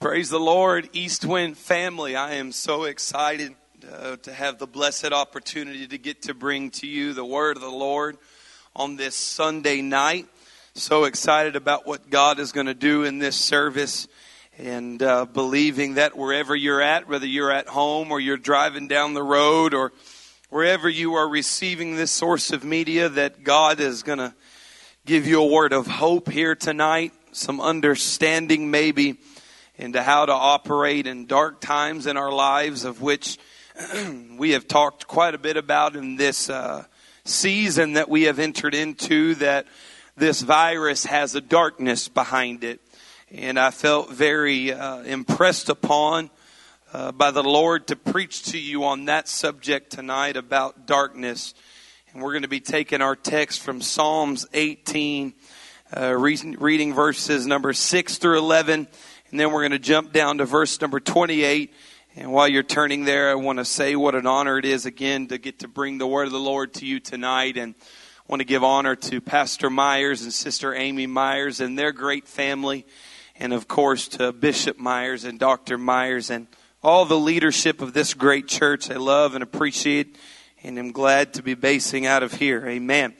Praise the Lord, Eastwind family. I am so excited uh, to have the blessed opportunity to get to bring to you the word of the Lord on this Sunday night. So excited about what God is going to do in this service and uh, believing that wherever you're at, whether you're at home or you're driving down the road or wherever you are receiving this source of media, that God is going to give you a word of hope here tonight, some understanding maybe into how to operate in dark times in our lives, of which we have talked quite a bit about in this uh, season that we have entered into, that this virus has a darkness behind it. And I felt very uh, impressed upon uh, by the Lord to preach to you on that subject tonight about darkness. And we're going to be taking our text from Psalms 18, uh, reading verses number 6 through 11 and then we're going to jump down to verse number 28. And while you're turning there, I want to say what an honor it is again to get to bring the word of the Lord to you tonight. And I want to give honor to Pastor Myers and Sister Amy Myers and their great family. And of course to Bishop Myers and Dr. Myers and all the leadership of this great church. I love and appreciate and am glad to be basing out of here. Amen.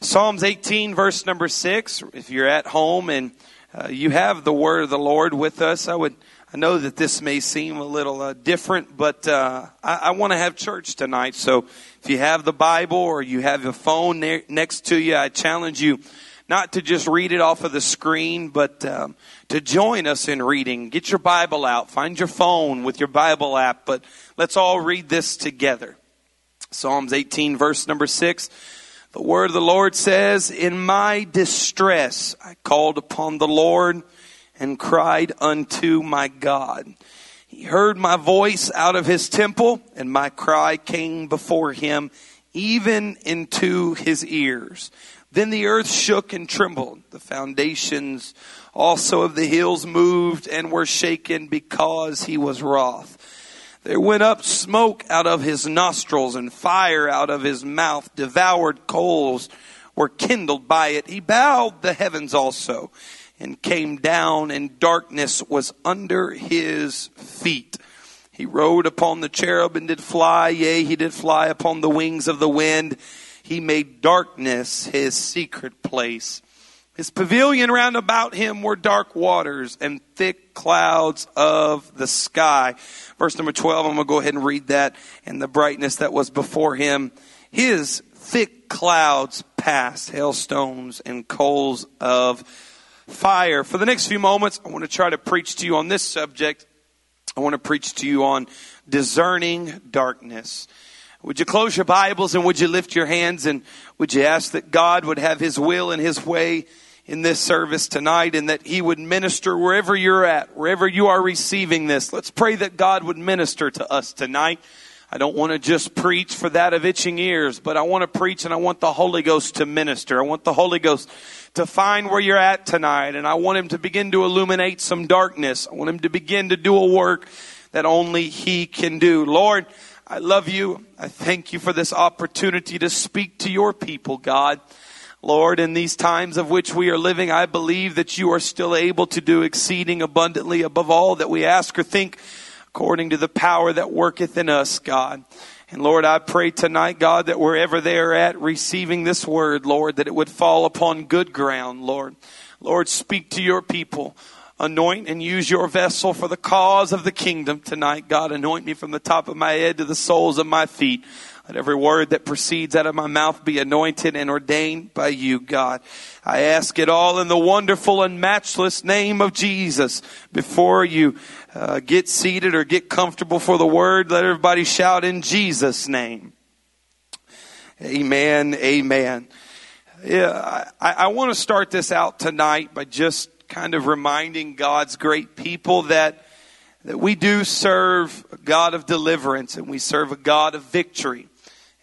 Psalms 18 verse number 6. If you're at home and uh, you have the word of the Lord with us. I would, I know that this may seem a little uh, different, but uh, I, I want to have church tonight. So if you have the Bible or you have a phone ne- next to you, I challenge you not to just read it off of the screen, but um, to join us in reading. Get your Bible out. Find your phone with your Bible app, but let's all read this together. Psalms 18, verse number 6. The word of the Lord says, In my distress I called upon the Lord and cried unto my God. He heard my voice out of his temple, and my cry came before him, even into his ears. Then the earth shook and trembled. The foundations also of the hills moved and were shaken because he was wroth. There went up smoke out of his nostrils and fire out of his mouth. Devoured coals were kindled by it. He bowed the heavens also and came down and darkness was under his feet. He rode upon the cherub and did fly. Yea, he did fly upon the wings of the wind. He made darkness his secret place. His pavilion round about him were dark waters and thick clouds of the sky. Verse number 12, I'm going to go ahead and read that. And the brightness that was before him, his thick clouds passed, hailstones and coals of fire. For the next few moments, I want to try to preach to you on this subject. I want to preach to you on discerning darkness. Would you close your Bibles and would you lift your hands and would you ask that God would have His will and His way in this service tonight and that He would minister wherever you're at, wherever you are receiving this. Let's pray that God would minister to us tonight. I don't want to just preach for that of itching ears, but I want to preach and I want the Holy Ghost to minister. I want the Holy Ghost to find where you're at tonight and I want Him to begin to illuminate some darkness. I want Him to begin to do a work that only He can do. Lord, I love you. I thank you for this opportunity to speak to your people, God. Lord, in these times of which we are living, I believe that you are still able to do exceeding abundantly above all that we ask or think according to the power that worketh in us, God. And Lord, I pray tonight, God, that wherever they are at receiving this word, Lord, that it would fall upon good ground, Lord. Lord, speak to your people. Anoint and use your vessel for the cause of the kingdom tonight. God, anoint me from the top of my head to the soles of my feet. Let every word that proceeds out of my mouth be anointed and ordained by you, God. I ask it all in the wonderful and matchless name of Jesus. Before you uh, get seated or get comfortable for the word, let everybody shout in Jesus' name. Amen. Amen. Yeah, I, I want to start this out tonight by just kind of reminding God's great people that that we do serve a God of deliverance and we serve a God of victory.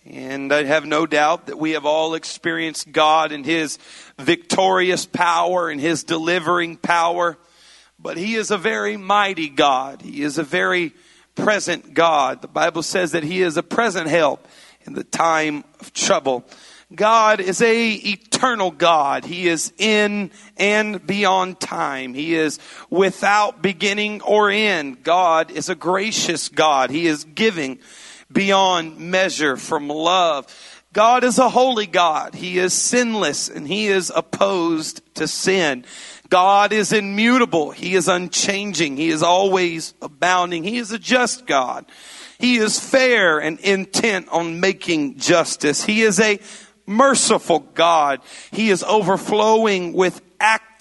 And I have no doubt that we have all experienced God and His victorious power and His delivering power. But He is a very mighty God. He is a very present God. The Bible says that He is a present help in the time of trouble. God is a eternal God. He is in and beyond time. He is without beginning or end. God is a gracious God. He is giving beyond measure from love. God is a holy God. He is sinless and he is opposed to sin. God is immutable. He is unchanging. He is always abounding. He is a just God. He is fair and intent on making justice. He is a merciful God. He is overflowing with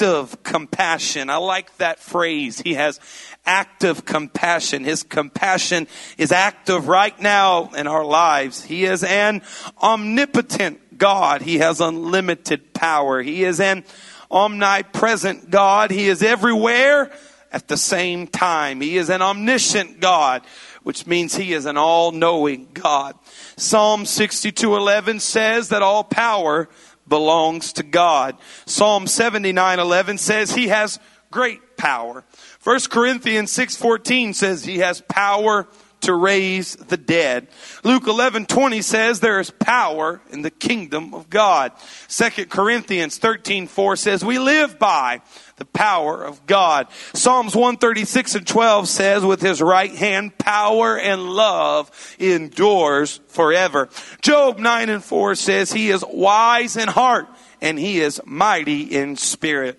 active compassion. I like that phrase. He has active compassion. His compassion is active right now in our lives. He is an omnipotent God. He has unlimited power. He is an omnipresent God. He is everywhere at the same time. He is an omniscient God, which means he is an all-knowing God. Psalm 62:11 says that all power belongs to God. Psalm 79:11 says he has great power. 1 Corinthians 6:14 says he has power to raise the dead. Luke 11:20 says there is power in the kingdom of God. 2 Corinthians 13:4 says we live by the power of God. Psalms 136 and 12 says, with his right hand, power and love endures forever. Job 9 and 4 says, he is wise in heart and he is mighty in spirit.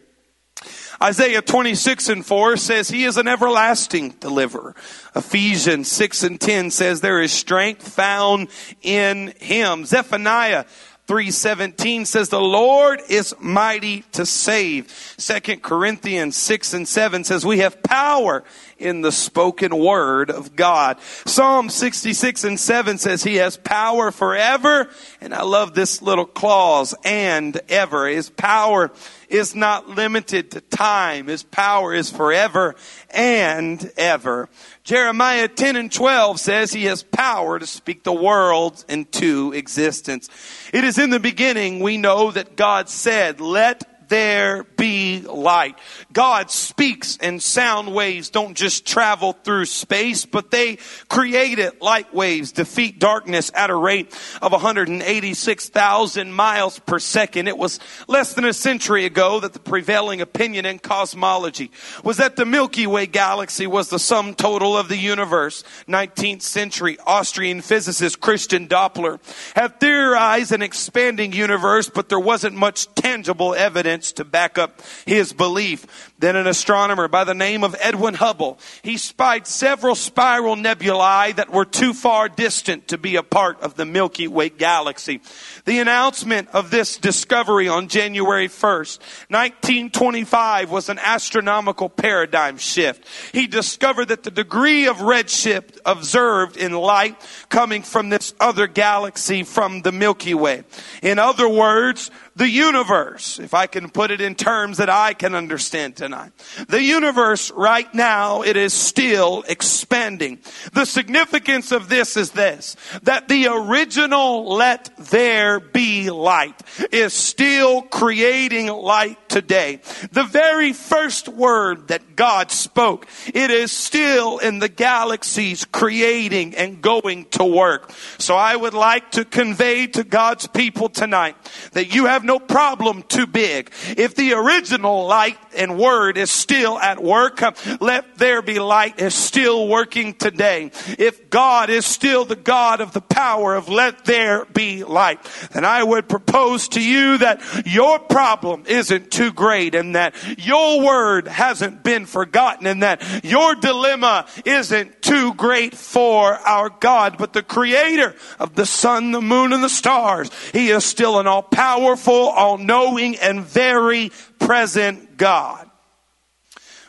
Isaiah 26 and 4 says he is an everlasting deliverer. Ephesians 6 and 10 says there is strength found in him. Zephaniah 3:17 says the Lord is mighty to save. Second Corinthians 6 and 7 says we have power in the spoken word of God. Psalm 66 and 7 says he has power forever. And I love this little clause, and ever. His power is not limited to time. His power is forever and ever. Jeremiah 10 and 12 says he has power to speak the world into existence. It is in the beginning we know that God said, let there be light. God speaks and sound waves don't just travel through space, but they created light waves, defeat darkness at a rate of 186,000 miles per second. It was less than a century ago that the prevailing opinion in cosmology was that the Milky Way galaxy was the sum total of the universe. 19th century Austrian physicist Christian Doppler had theorized an expanding universe, but there wasn't much tangible evidence evidence to back up his belief. Then an astronomer by the name of Edwin Hubble, he spied several spiral nebulae that were too far distant to be a part of the Milky Way galaxy. The announcement of this discovery on January 1st, 1925 was an astronomical paradigm shift. He discovered that the degree of redshift observed in light coming from this other galaxy from the Milky Way. In other words, the universe, if I can put it in terms that I can understand tonight. The universe right now, it is still expanding. The significance of this is this, that the original let there be light is still creating light today. The very first word that God spoke, it is still in the galaxies creating and going to work. So I would like to convey to God's people tonight that you have have no problem too big. If the original light and word is still at work, uh, let there be light is still working today. If God is still the God of the power of let there be light, then I would propose to you that your problem isn't too great and that your word hasn't been forgotten and that your dilemma isn't too great for our God, but the creator of the sun, the moon, and the stars, he is still an all powerful all knowing, and very present God.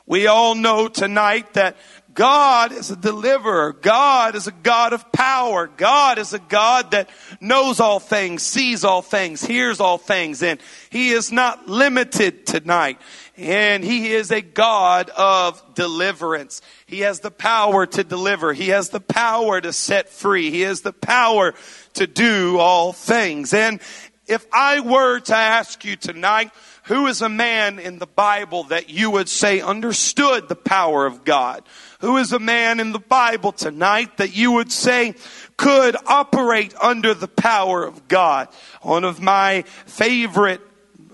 We all know tonight that God is a deliverer. God is a God of power. God is a God that knows all things, sees all things, hears all things, and He is not limited tonight. And He is a God of deliverance. He has the power to deliver. He has the power to set free. He has the power to do all things. And if I were to ask you tonight who is a man in the Bible that you would say understood the power of God? Who is a man in the Bible tonight that you would say could operate under the power of God? One of my favorite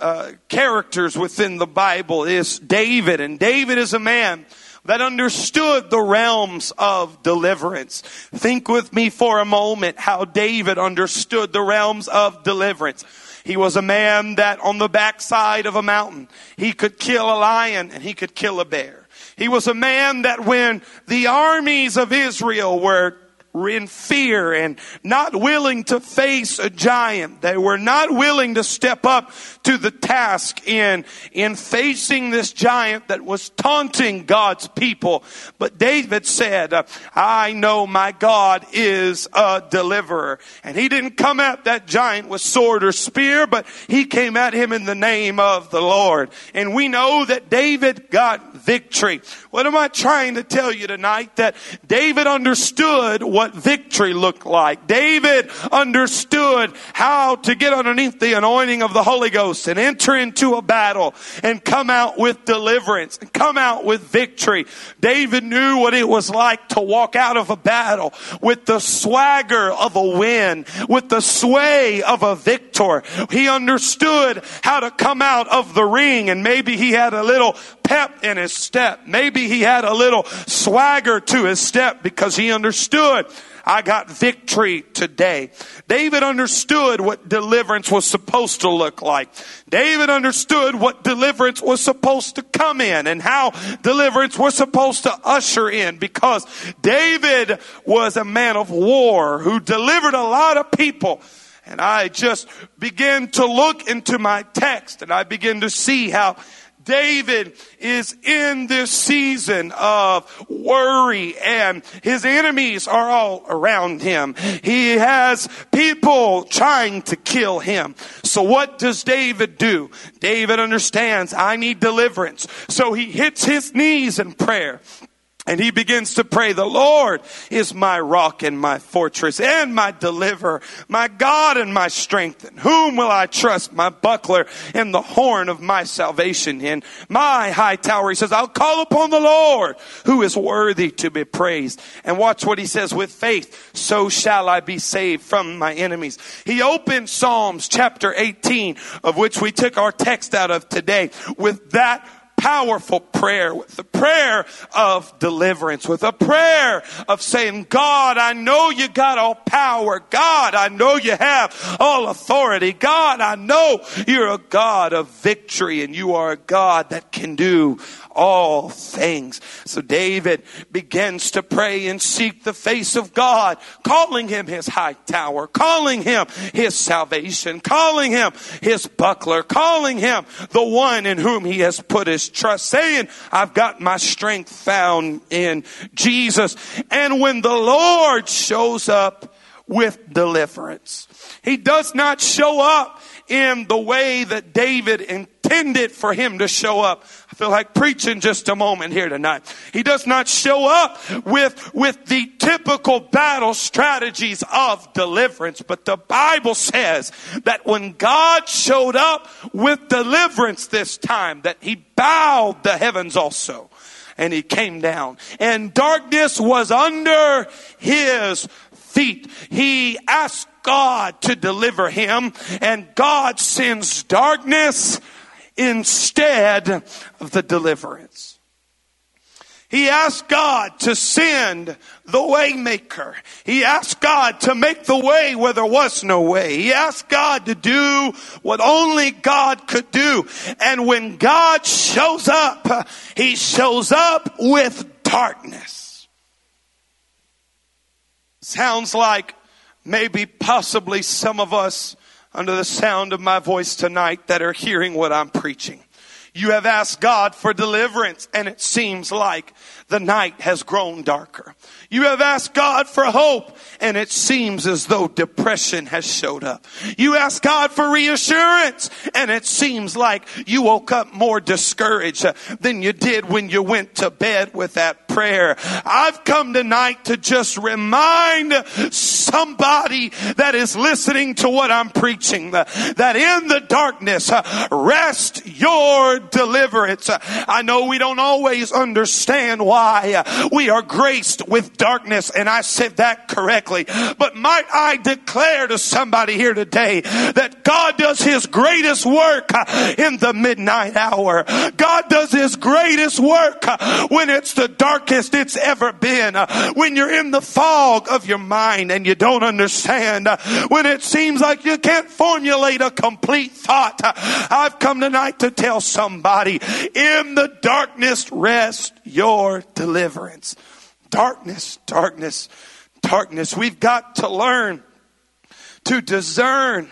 uh, characters within the Bible is David, and David is a man that understood the realms of deliverance. Think with me for a moment how David understood the realms of deliverance. He was a man that on the backside of a mountain, he could kill a lion and he could kill a bear. He was a man that when the armies of Israel were in fear and not willing to face a giant. They were not willing to step up to the task in, in facing this giant that was taunting God's people. But David said, I know my God is a deliverer. And he didn't come at that giant with sword or spear, but he came at him in the name of the Lord. And we know that David got victory. What am I trying to tell you tonight? That David understood what victory looked like. David understood how to get underneath the anointing of the Holy Ghost and enter into a battle and come out with deliverance and come out with victory. David knew what it was like to walk out of a battle with the swagger of a win, with the sway of a victor. He understood how to come out of the ring and maybe he had a little pep in his step. Maybe he had a little swagger to his step because he understood I got victory today. David understood what deliverance was supposed to look like. David understood what deliverance was supposed to come in and how deliverance was supposed to usher in because David was a man of war who delivered a lot of people. And I just began to look into my text and I begin to see how David is in this season of worry and his enemies are all around him. He has people trying to kill him. So what does David do? David understands I need deliverance. So he hits his knees in prayer. And he begins to pray, the Lord is my rock and my fortress and my deliverer, my God and my strength. In whom will I trust? My buckler and the horn of my salvation in my high tower. He says, I'll call upon the Lord who is worthy to be praised. And watch what he says with faith. So shall I be saved from my enemies. He opened Psalms chapter 18 of which we took our text out of today with that powerful prayer, with the prayer of deliverance, with a prayer of saying, God, I know you got all power. God, I know you have all authority. God, I know you're a God of victory and you are a God that can do all things. So David begins to pray and seek the face of God, calling him his high tower, calling him his salvation, calling him his buckler, calling him the one in whom he has put his trust, saying, I've got my strength found in Jesus. And when the Lord shows up with deliverance, he does not show up in the way that David intended for him to show up. Feel like preaching just a moment here tonight. He does not show up with, with the typical battle strategies of deliverance, but the Bible says that when God showed up with deliverance this time, that he bowed the heavens also and he came down and darkness was under his feet. He asked God to deliver him, and God sends darkness instead of the deliverance. He asked God to send the waymaker. He asked God to make the way where there was no way. He asked God to do what only God could do. And when God shows up, he shows up with darkness. Sounds like maybe possibly some of us under the sound of my voice tonight that are hearing what I'm preaching. You have asked God for deliverance and it seems like the night has grown darker. You have asked God for hope and it seems as though depression has showed up. You ask God for reassurance and it seems like you woke up more discouraged than you did when you went to bed with that prayer. I've come tonight to just remind somebody that is listening to what I'm preaching that in the darkness rest your deliverance. I know we don't always understand why we are graced with darkness and I said that correctly. But might I declare to somebody here today that God does his greatest work in the midnight hour. God does his greatest work when it's the darkest it's ever been. When you're in the fog of your mind and you don't understand. When it seems like you can't formulate a complete thought. I've come tonight to tell somebody in the darkness rest your deliverance. Darkness, darkness, darkness. We've got to learn to discern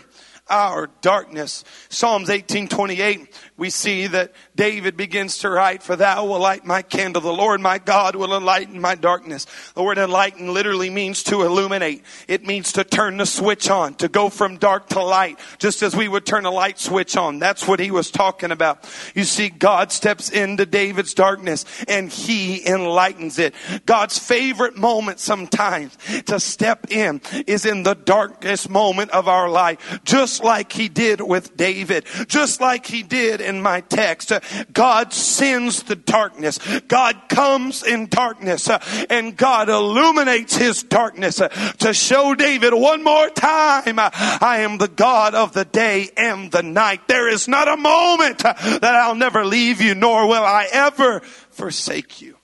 our darkness. Psalms 1828 we see that David begins to write, For thou will light my candle. The Lord my God will enlighten my darkness. The word enlighten literally means to illuminate. It means to turn the switch on, to go from dark to light, just as we would turn a light switch on. That's what he was talking about. You see, God steps into David's darkness and he enlightens it. God's favorite moment sometimes to step in is in the darkest moment of our life, just like he did with David, just like he did in my text. Uh, God sends the darkness. God comes in darkness uh, and God illuminates his darkness uh, to show David one more time, I am the God of the day and the night. There is not a moment that I'll never leave you, nor will I ever forsake you.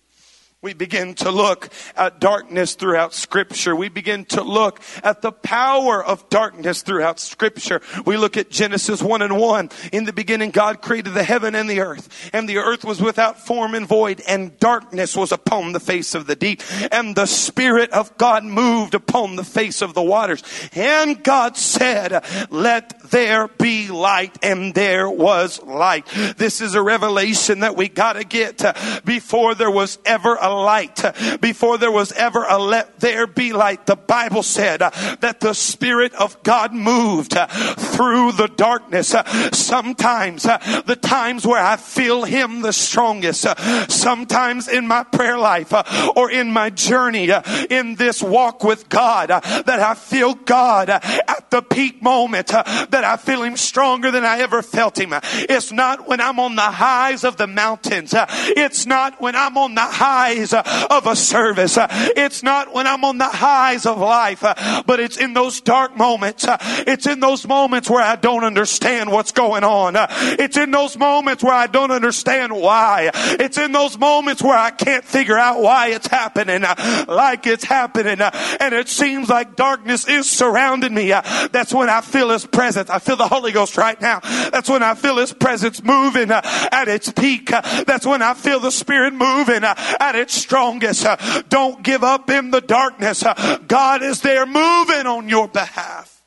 We begin to look at darkness throughout scripture. We begin to look at the power of darkness throughout scripture. We look at Genesis 1 and 1. In the beginning, God created the heaven and the earth, and the earth was without form and void, and darkness was upon the face of the deep, and the Spirit of God moved upon the face of the waters. And God said, let there be light, and there was light. This is a revelation that we gotta get before there was ever a light before there was ever a let there be light. The Bible said that the Spirit of God moved through the darkness. Sometimes the times where I feel Him the strongest, sometimes in my prayer life or in my journey in this walk with God, that I feel God at the peak moment, that I feel Him stronger than I ever felt Him. It's not when I'm on the highs of the mountains. It's not when I'm on the highs Uh, of a service. Uh, it's not when I'm on the highs of life, uh, but it's in those dark moments. It's in those moments where I don't understand what's going on. It's in those moments where I don't understand why. It's in those moments where I can't figure out why it's happening like it's happening. And it seems like darkness is surrounding me. That's when I feel His presence. I feel the Holy Ghost right now. That's when I feel His presence moving at its peak. That's when I feel the Spirit moving at its strongest. Uh, don't give up in the darkness. Uh, God is there moving on your behalf.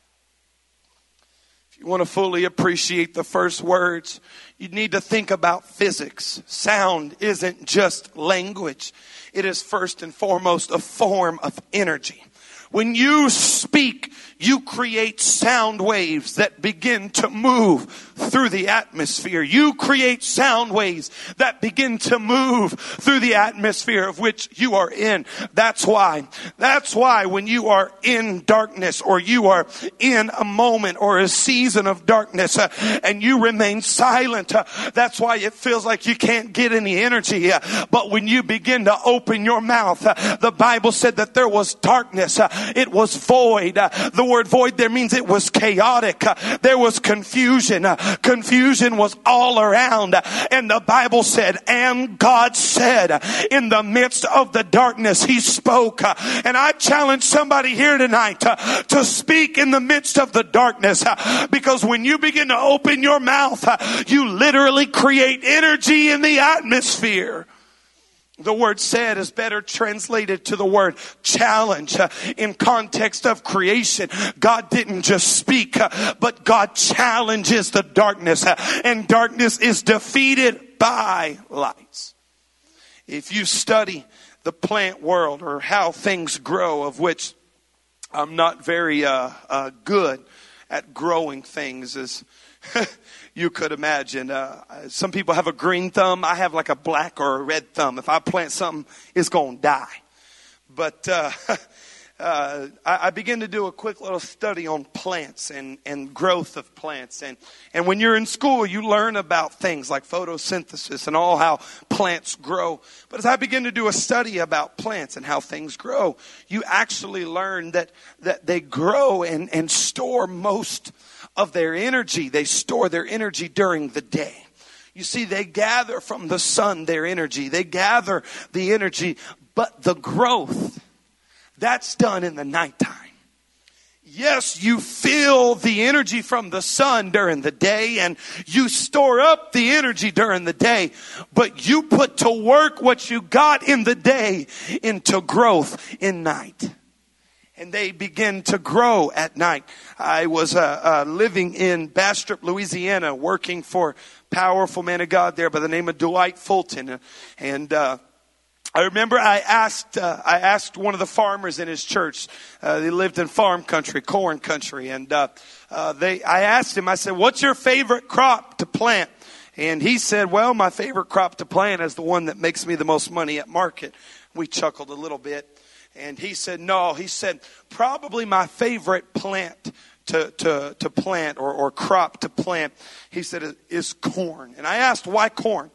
If you want to fully appreciate the first words, you need to think about physics. Sound isn't just language. It is first and foremost a form of energy. When you speak, you create sound waves that begin to move through the atmosphere. You create sound waves that begin to move through the atmosphere of which you are in. That's why, that's why when you are in darkness or you are in a moment or a season of darkness uh, and you remain silent, uh, that's why it feels like you can't get any energy. Uh, but when you begin to open your mouth, uh, the Bible said that there was darkness. Uh, it was void. Uh, the word void there means it was chaotic. There was confusion. Confusion was all around. And the Bible said, and God said, in the midst of the darkness, He spoke. And I challenge somebody here tonight to speak in the midst of the darkness because when you begin to open your mouth, you literally create energy in the atmosphere. The word said is better translated to the word challenge. Uh, in context of creation, God didn't just speak, uh, but God challenges the darkness, uh, and darkness is defeated by lights. If you study the plant world or how things grow, of which I'm not very uh, uh, good at growing things, as you could imagine. Uh, some people have a green thumb. I have like a black or a red thumb. If I plant something, it's going to die. But uh, uh, I, I began to do a quick little study on plants and, and growth of plants. And, and when you're in school, you learn about things like photosynthesis and all how plants grow. But as I begin to do a study about plants and how things grow, you actually learn that, that they grow and, and store most of their energy. They store their energy during the day. You see, they gather from the sun their energy. They gather the energy, but the growth that's done in the nighttime. Yes, you feel the energy from the sun during the day and you store up the energy during the day, but you put to work what you got in the day into growth in night. And they begin to grow at night. I was uh, uh, living in Bastrop, Louisiana, working for powerful man of God there by the name of Dwight Fulton. And uh, I remember I asked uh, I asked one of the farmers in his church. Uh, they lived in farm country, corn country, and uh, uh, they. I asked him. I said, "What's your favorite crop to plant?" And he said, "Well, my favorite crop to plant is the one that makes me the most money at market." We chuckled a little bit, and he said, "No." He said, "Probably my favorite plant to, to, to plant or, or crop to plant, he said, is corn. And I asked, why corn?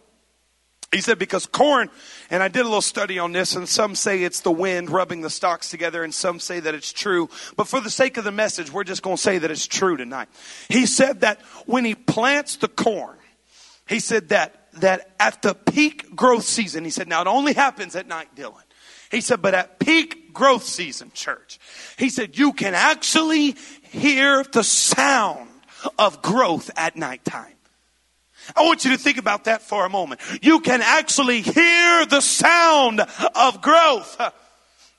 He said, because corn, and I did a little study on this, and some say it's the wind rubbing the stalks together, and some say that it's true. But for the sake of the message, we're just going to say that it's true tonight. He said that when he plants the corn, he said that, that at the peak growth season, he said, now it only happens at night, Dylan. He said, but at peak growth season, church, he said, you can actually hear the sound of growth at nighttime. I want you to think about that for a moment. You can actually hear the sound of growth.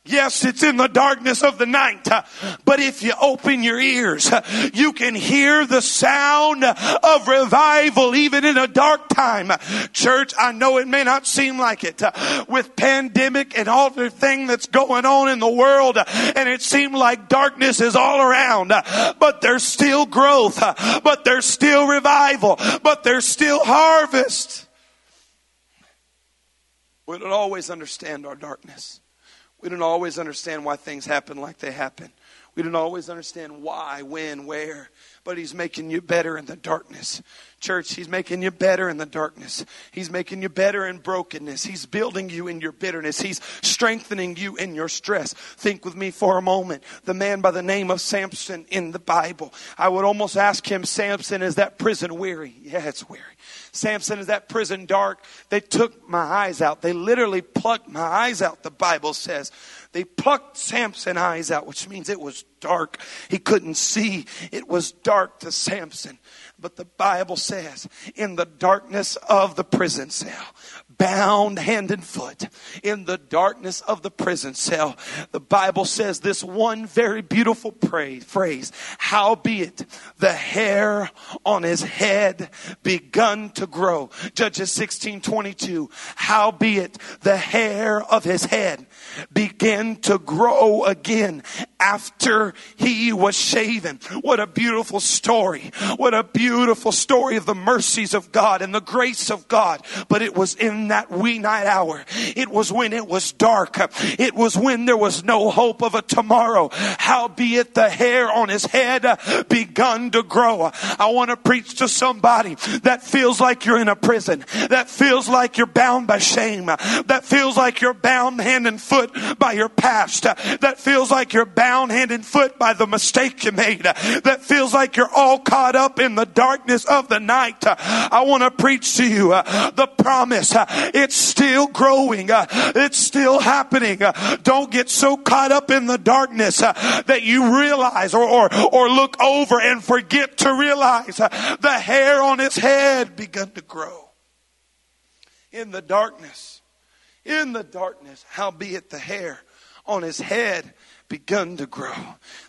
Yes, it's in the darkness of the night, but if you open your ears, you can hear the sound of revival even in a dark time. Church, I know it may not seem like it with pandemic and all the thing that's going on in the world and it seemed like darkness is all around, but there's still growth, but there's still revival, but there's still harvest. We don't always understand our darkness. We don't always understand why things happen like they happen. We don't always understand why, when, where, but He's making you better in the darkness. Church, He's making you better in the darkness. He's making you better in brokenness. He's building you in your bitterness. He's strengthening you in your stress. Think with me for a moment. The man by the name of Samson in the Bible. I would almost ask him, Samson, is that prison weary? Yeah, it's weary. Samson, is that prison dark? They took my eyes out. They literally plucked my eyes out, the Bible says. They plucked Samson's eyes out, which means it was dark. He couldn't see. It was dark to Samson. But the Bible says, in the darkness of the prison cell, bound hand and foot, in the darkness of the prison cell, the Bible says this one very beautiful phrase, howbeit the hair on his head begun to grow. Judges 16, 22, howbeit the hair of his head began to grow again after he was shaven. What a beautiful story. What a beautiful story of the mercies of God and the grace of God. But it was in that wee night hour. It was when it was dark. It was when there was no hope of a tomorrow. Howbeit the hair on his head begun to grow. I want to preach to somebody that feels like you're in a prison, that feels like you're bound by shame, that feels like you're bound hand and foot by your past, that feels like you're bound hand and foot by the mistake you made that feels like you're all caught up in the darkness of the night. I want to preach to you the promise. Uh, it's still growing. Uh, it's still happening. Don't get so caught up in the darkness that you realize or, or, or look over and forget to realize the hair on his head begun to grow. In the darkness, in the darkness, howbeit the hair on his head begun to grow.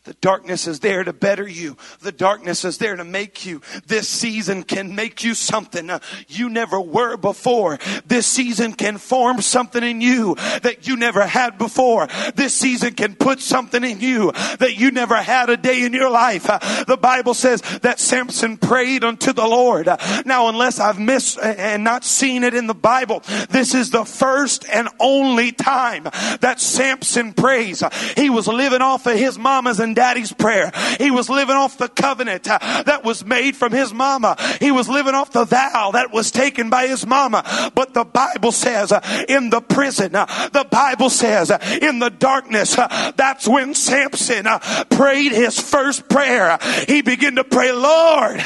The darkness is there to better you. The darkness is there to make you. This season can make you something uh, you never were before. This season can form something in you that you never had before. This season can put something in you that you never had a day in your life. Uh, the Bible says that Samson prayed unto the Lord. Uh, now, unless I've missed and not seen it in the Bible, this is the first and only time that Samson prays. He was living off of his mama's and daddy's prayer. He was living off the covenant uh, that was made from his mama. He was living off the vow that was taken by his mama. But the Bible says uh, in the prison, uh, the Bible says uh, in the darkness, uh, that's when Samson uh, prayed his first prayer. He began to pray, Lord,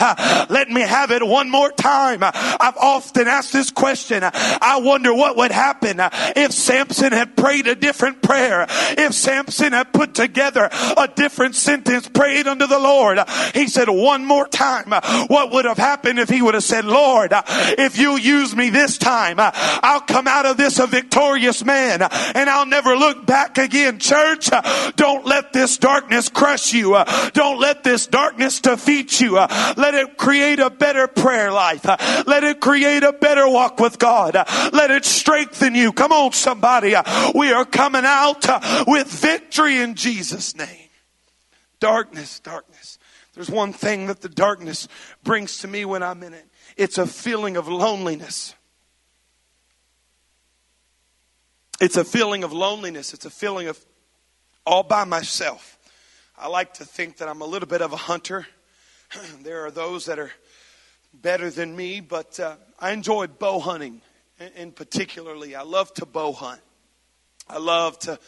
let me have it one more time. I've often asked this question. I wonder what would happen if Samson had prayed a different prayer. If Samson had put together a different sentence, prayed unto the Lord. He said one more time, what would have happened if he would have said, Lord, if you use me this time, I'll come out of this a victorious man and I'll never look back again. Church, don't let this darkness crush you. Don't let this darkness defeat you. Let it create a better prayer life. Let it create a better walk with God. Let it strengthen you. Come on, somebody. We are coming out with victory in Jesus' name. Darkness, darkness. There's one thing that the darkness brings to me when I'm in it it's a feeling of loneliness. It's a feeling of loneliness. It's a feeling of all by myself. I like to think that I'm a little bit of a hunter. there are those that are better than me, but uh, I enjoy bow hunting in particularly. I love to bow hunt. I love to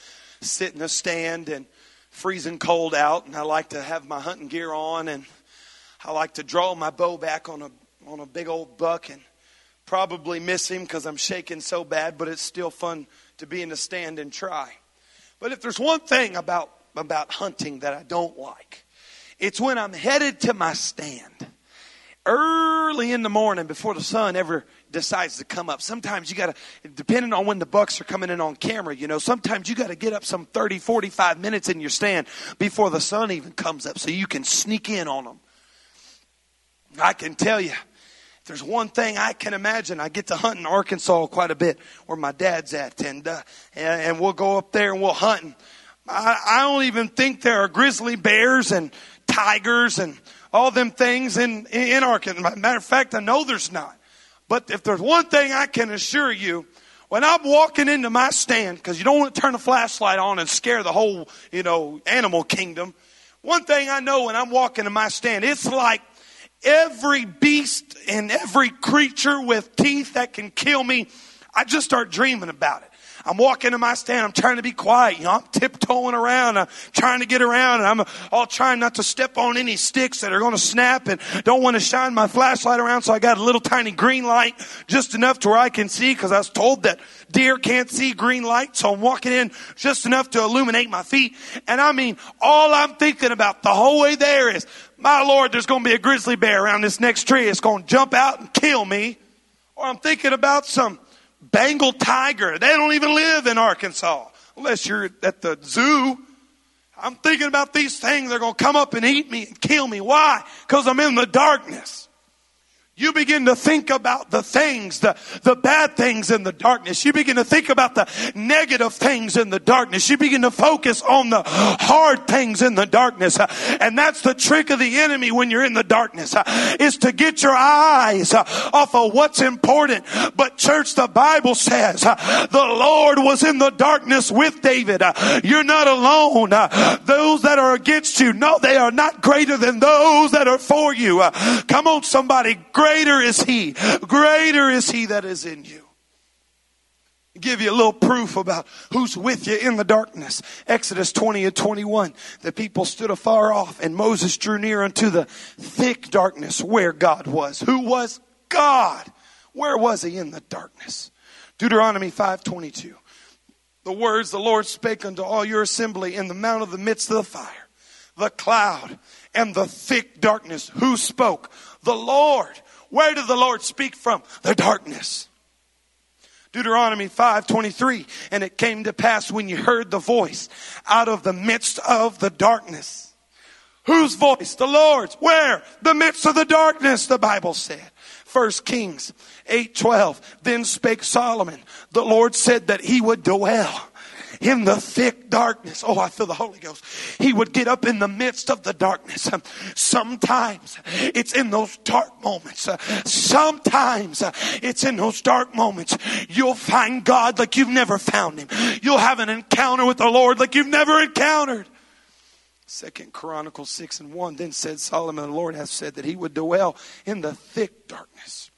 sit in a stand and freezing cold out, and I like to have my hunting gear on, and I like to draw my bow back on a on a big old buck and probably miss him because I'm shaking so bad, but it's still fun to be in the stand and try. But if there's one thing about about hunting that I don't like, it's when I'm headed to my stand early in the morning before the sun ever decides to come up. Sometimes you got to, depending on when the bucks are coming in on camera, you know, sometimes you got to get up some 30, 45 minutes in your stand before the sun even comes up so you can sneak in on them. I can tell you, there's one thing I can imagine. I get to hunt in Arkansas quite a bit, where my dad's at, and uh, and, and, we'll go up there and we'll hunt. And I, I don't even think there are grizzly bears and tigers and all them things in in Arkansas. Matter of fact, I know there's not. But if there's one thing I can assure you, when I'm walking into my stand, because you don't want to turn a flashlight on and scare the whole, you know, animal kingdom. One thing I know when I'm walking in my stand, it's like every beast and every creature with teeth that can kill me, I just start dreaming about it. I'm walking to my stand. I'm trying to be quiet. You know, I'm tiptoeing around. I'm trying to get around and I'm all trying not to step on any sticks that are going to snap and don't want to shine my flashlight around. So I got a little tiny green light just enough to where I can see because I was told that deer can't see green light. So I'm walking in just enough to illuminate my feet. And I mean, all I'm thinking about the whole way there is, my Lord, there's going to be a grizzly bear around this next tree. It's going to jump out and kill me. Or I'm thinking about some Bengal tiger. They don't even live in Arkansas unless you're at the zoo. I'm thinking about these things. They're going to come up and eat me and kill me. Why? Because I'm in the darkness you begin to think about the things, the, the bad things in the darkness. You begin to think about the negative things in the darkness. You begin to focus on the hard things in the darkness. Uh, and that's the trick of the enemy when you're in the darkness, uh, is to get your eyes uh, off of what's important. But church, the Bible says the Lord was in the darkness with David. You're not alone. Those that are against you, no, they are not greater than those that are for you. Come on, somebody. Greater is He. Greater is He that is in you. Give you a little proof about who's with you in the darkness. Exodus 20 and 21. The people stood afar off and Moses drew near unto the thick darkness where God was. Who was God? Where was he in the darkness? Deuteronomy 5:22. The words the Lord spake unto all your assembly in the mount of the midst of the fire, the cloud and the thick darkness. Who spoke? The Lord. Where did the Lord speak from? The darkness. Deuteronomy 5:23 and it came to pass when you heard the voice out of the midst of the darkness. Whose voice? The Lord's. Where? The midst of the darkness, the Bible said. First Kings 8:12 Then spake Solomon, the Lord said that he would dwell in the thick darkness. Oh, I feel the Holy Ghost. He would get up in the midst of the darkness. Sometimes it's in those dark moments. Sometimes it's in those dark moments. You'll find God like you've never found him. You'll have an encounter with the Lord like you've never encountered. Second Chronicles 6 and 1 then said Solomon, the Lord hath said that he would dwell in the thick darkness.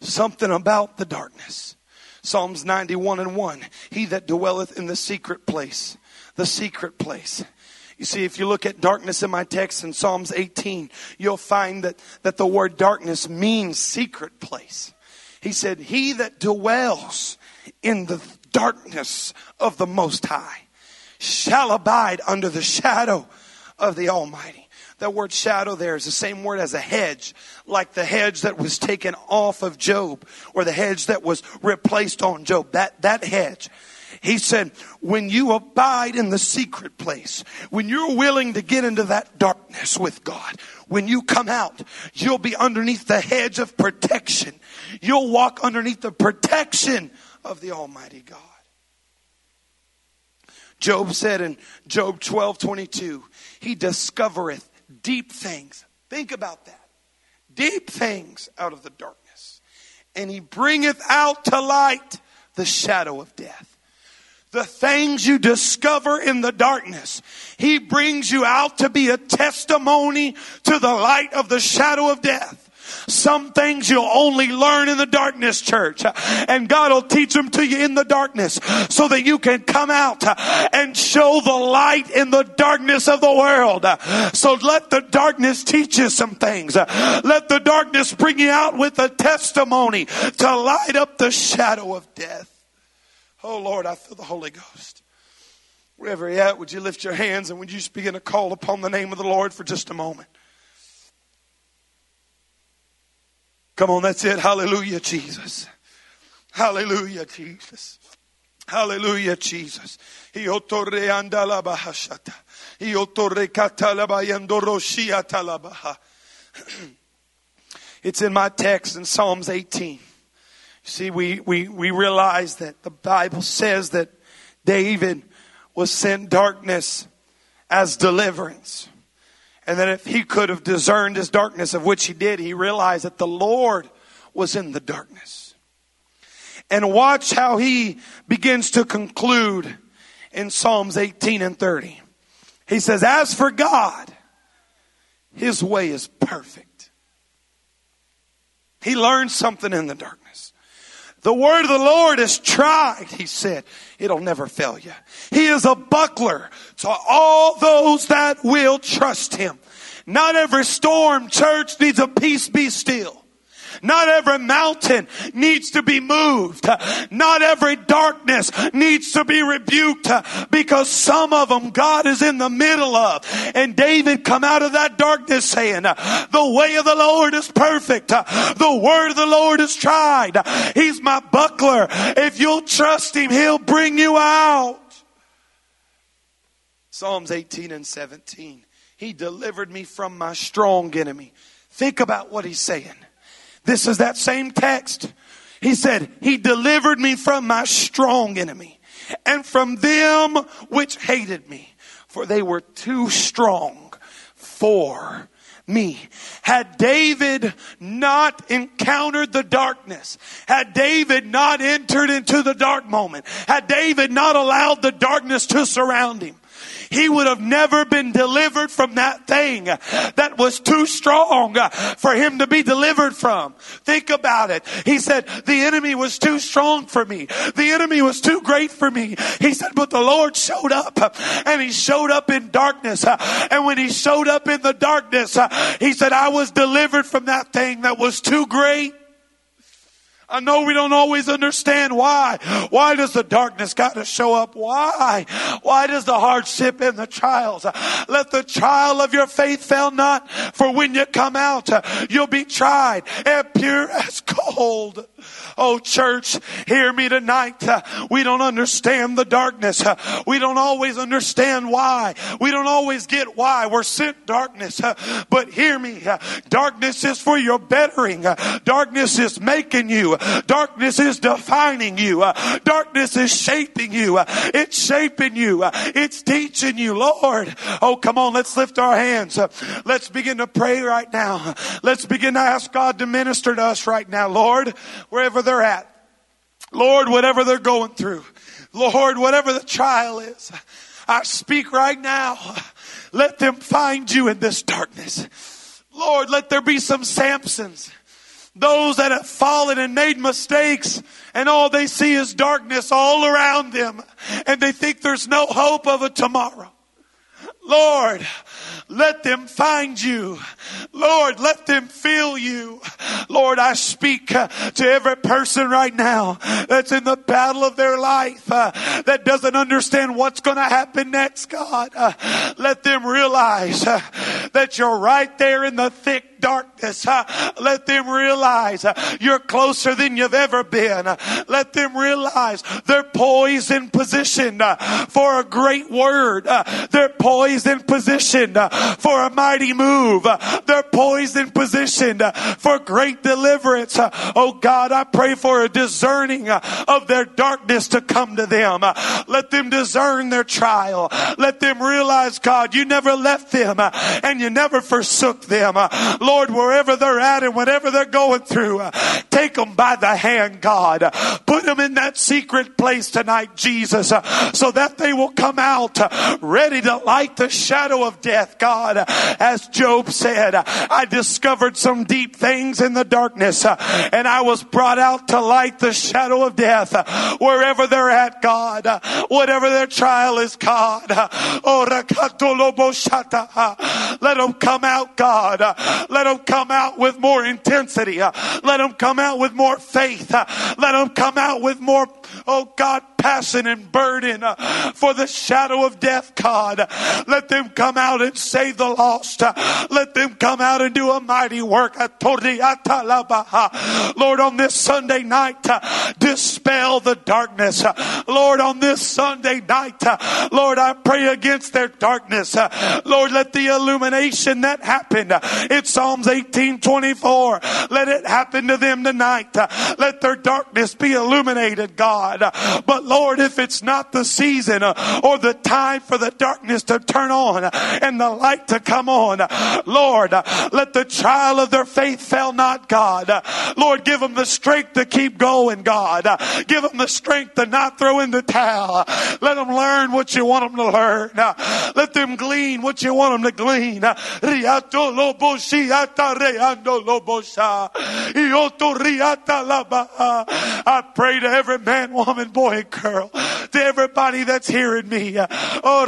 Something about the darkness. Psalms 91 and 1. He that dwelleth in the secret place. The secret place. You see, if you look at darkness in my text in Psalms 18, you'll find that, that the word darkness means secret place. He said, He that dwells in the darkness of the Most High shall abide under the shadow of the Almighty. That word shadow there is the same word as a hedge, like the hedge that was taken off of Job or the hedge that was replaced on Job. That, that hedge. He said, when you abide in the secret place, when you're willing to get into that darkness with God, when you come out, you'll be underneath the hedge of protection. You'll walk underneath the protection of the Almighty God. Job said in Job 12 22, He discovereth deep things. Think about that. Deep things out of the darkness. And he bringeth out to light the shadow of death. The things you discover in the darkness, he brings you out to be a testimony to the light of the shadow of death. Some things you'll only learn in the darkness, church. And God will teach them to you in the darkness so that you can come out and show the light in the darkness of the world. So let the darkness teach you some things. Let the darkness bring you out with a testimony to light up the shadow of death. Oh Lord, I feel the Holy Ghost. Wherever you're at, would you lift your hands and would you just begin to call upon the name of the Lord for just a moment? Come on, that's it. Hallelujah, Jesus. Hallelujah, Jesus. Hallelujah, Jesus. It's in my text in Psalms 18. See, we, we, we realize that the Bible says that David was sent darkness as deliverance. And that if he could have discerned his darkness, of which he did, he realized that the Lord was in the darkness. And watch how he begins to conclude in Psalms 18 and 30. He says, As for God, his way is perfect. He learned something in the darkness. The word of the Lord is tried, he said. It'll never fail you. He is a buckler to all those that will trust him. Not every storm, church, needs a peace be still. Not every mountain needs to be moved. Not every darkness needs to be rebuked because some of them God is in the middle of. And David come out of that darkness saying, the way of the Lord is perfect. The word of the Lord is tried. He's my buckler. If you'll trust him, he'll bring you out. Psalms 18 and 17. He delivered me from my strong enemy. Think about what he's saying. This is that same text. He said, He delivered me from my strong enemy and from them which hated me, for they were too strong for me. Had David not encountered the darkness, had David not entered into the dark moment, had David not allowed the darkness to surround him, he would have never been delivered from that thing that was too strong for him to be delivered from. Think about it. He said, the enemy was too strong for me. The enemy was too great for me. He said, but the Lord showed up and he showed up in darkness. And when he showed up in the darkness, he said, I was delivered from that thing that was too great. I know we don't always understand why. Why does the darkness got to show up? Why? Why does the hardship and the trials? Let the trial of your faith fail not, for when you come out, you'll be tried and pure as gold. Oh, church, hear me tonight. Uh, we don't understand the darkness. Uh, we don't always understand why. We don't always get why we're sent darkness. Uh, but hear me. Darkness is for your bettering. Darkness is making you. Darkness is defining you. Darkness is shaping you. It's shaping you. It's teaching you, Lord. Oh, come on. Let's lift our hands. Let's begin to pray right now. Let's begin to ask God to minister to us right now, Lord, wherever they're at. Lord, whatever they're going through. Lord, whatever the trial is. I speak right now. Let them find you in this darkness. Lord, let there be some Samsons. Those that have fallen and made mistakes and all they see is darkness all around them and they think there's no hope of a tomorrow. Lord, let them find you. Lord, let them feel you. Lord, I speak uh, to every person right now that's in the battle of their life uh, that doesn't understand what's going to happen next, God. Uh, let them realize uh, that you're right there in the thick darkness. Let them realize you're closer than you've ever been. Let them realize they're poised in position for a great word. They're poised in position for a mighty move. They're poised in position for great deliverance. Oh God, I pray for a discerning of their darkness to come to them. Let them discern their trial. Let them realize, God, you never left them and you never forsook them. Lord, Lord, wherever they're at and whatever they're going through, uh, take them by the hand, God. Put them in that secret place tonight, Jesus, uh, so that they will come out uh, ready to light the shadow of death, God. As Job said, I discovered some deep things in the darkness and I was brought out to light the shadow of death wherever they're at, God. Whatever their trial is, God. Oh, let them come out, God. Let let them come out with more intensity. Let them come out with more faith. Let them come out with more, oh God, passing and burden uh, for the shadow of death, God. Let them come out and save the lost. Uh, let them come out and do a mighty work. Uh, Lord, on this Sunday night, uh, dispel the darkness. Lord, on this Sunday night, Lord, I pray against their darkness. Lord, let the illumination that happened, all Psalms 18 24. Let it happen to them tonight. Let their darkness be illuminated, God. But Lord, if it's not the season or the time for the darkness to turn on and the light to come on, Lord, let the child of their faith fail not, God. Lord, give them the strength to keep going, God. Give them the strength to not throw in the towel. Let them learn what you want them to learn. Let them glean what you want them to glean. I pray to every man, woman, boy, and girl, to everybody that's hearing me. Oh,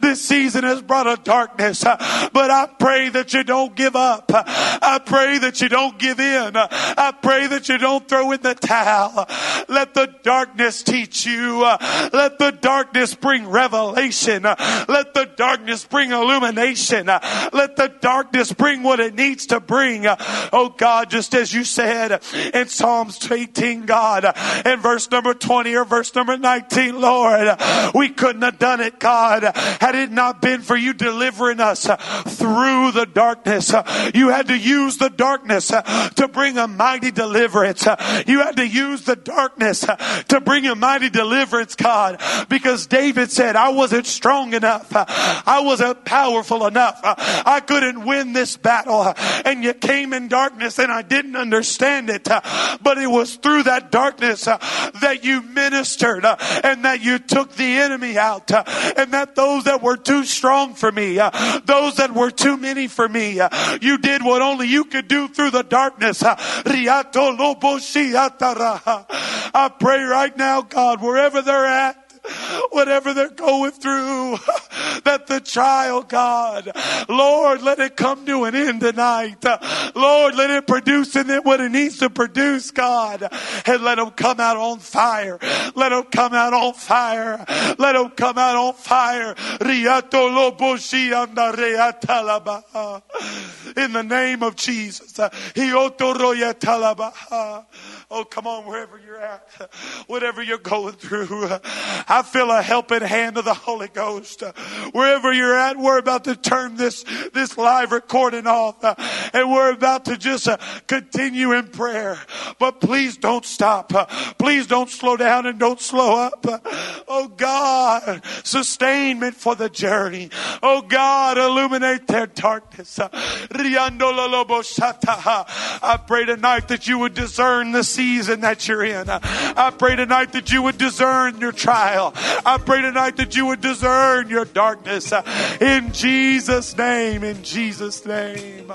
this season has brought a darkness, but I pray that you don't give up. I pray that you don't give in. I pray that you don't throw in the towel. Let the darkness teach you. Let the darkness bring revelation. Let the darkness bring illumination. Let the darkness bring what it needs to bring. Oh God, just as you said in Psalms 18, God, in verse number 20 or verse number 19, Lord, we couldn't have done it, God, had it not been for you delivering us through the darkness. You had to use the darkness to bring a mighty deliverance. You had to use the darkness to bring a mighty deliverance, God, because David said, I wasn't strong enough. I wasn't powerful enough. I couldn't win this battle. And you came in darkness and I didn't understand it. But it was through that darkness uh, that you ministered uh, and that you took the enemy out uh, and that those that were too strong for me, those that were too many for me, you did what only you could do through the darkness. I pray right now, God, wherever they're at, whatever they're going through, that the child, God, Lord, let it come to an end tonight. Lord, let it produce in them what it needs to produce, God, and let them come out on fire. Let them come out on fire. Let them come out on fire. In the name of Jesus. Oh, come on, wherever you're at, whatever you're going through, I feel a helping hand of the Holy Ghost. Wherever you're at, we're about to turn this, this live recording off uh, and we're about to just uh, continue in prayer. But please don't stop. Please don't slow down and don't slow up. Oh God, sustainment for the journey. Oh God, illuminate their darkness. I pray tonight that you would discern the season that you're in. I pray tonight that you would discern your trial. I pray tonight that you would discern your darkness. In Jesus' name, in Jesus' name.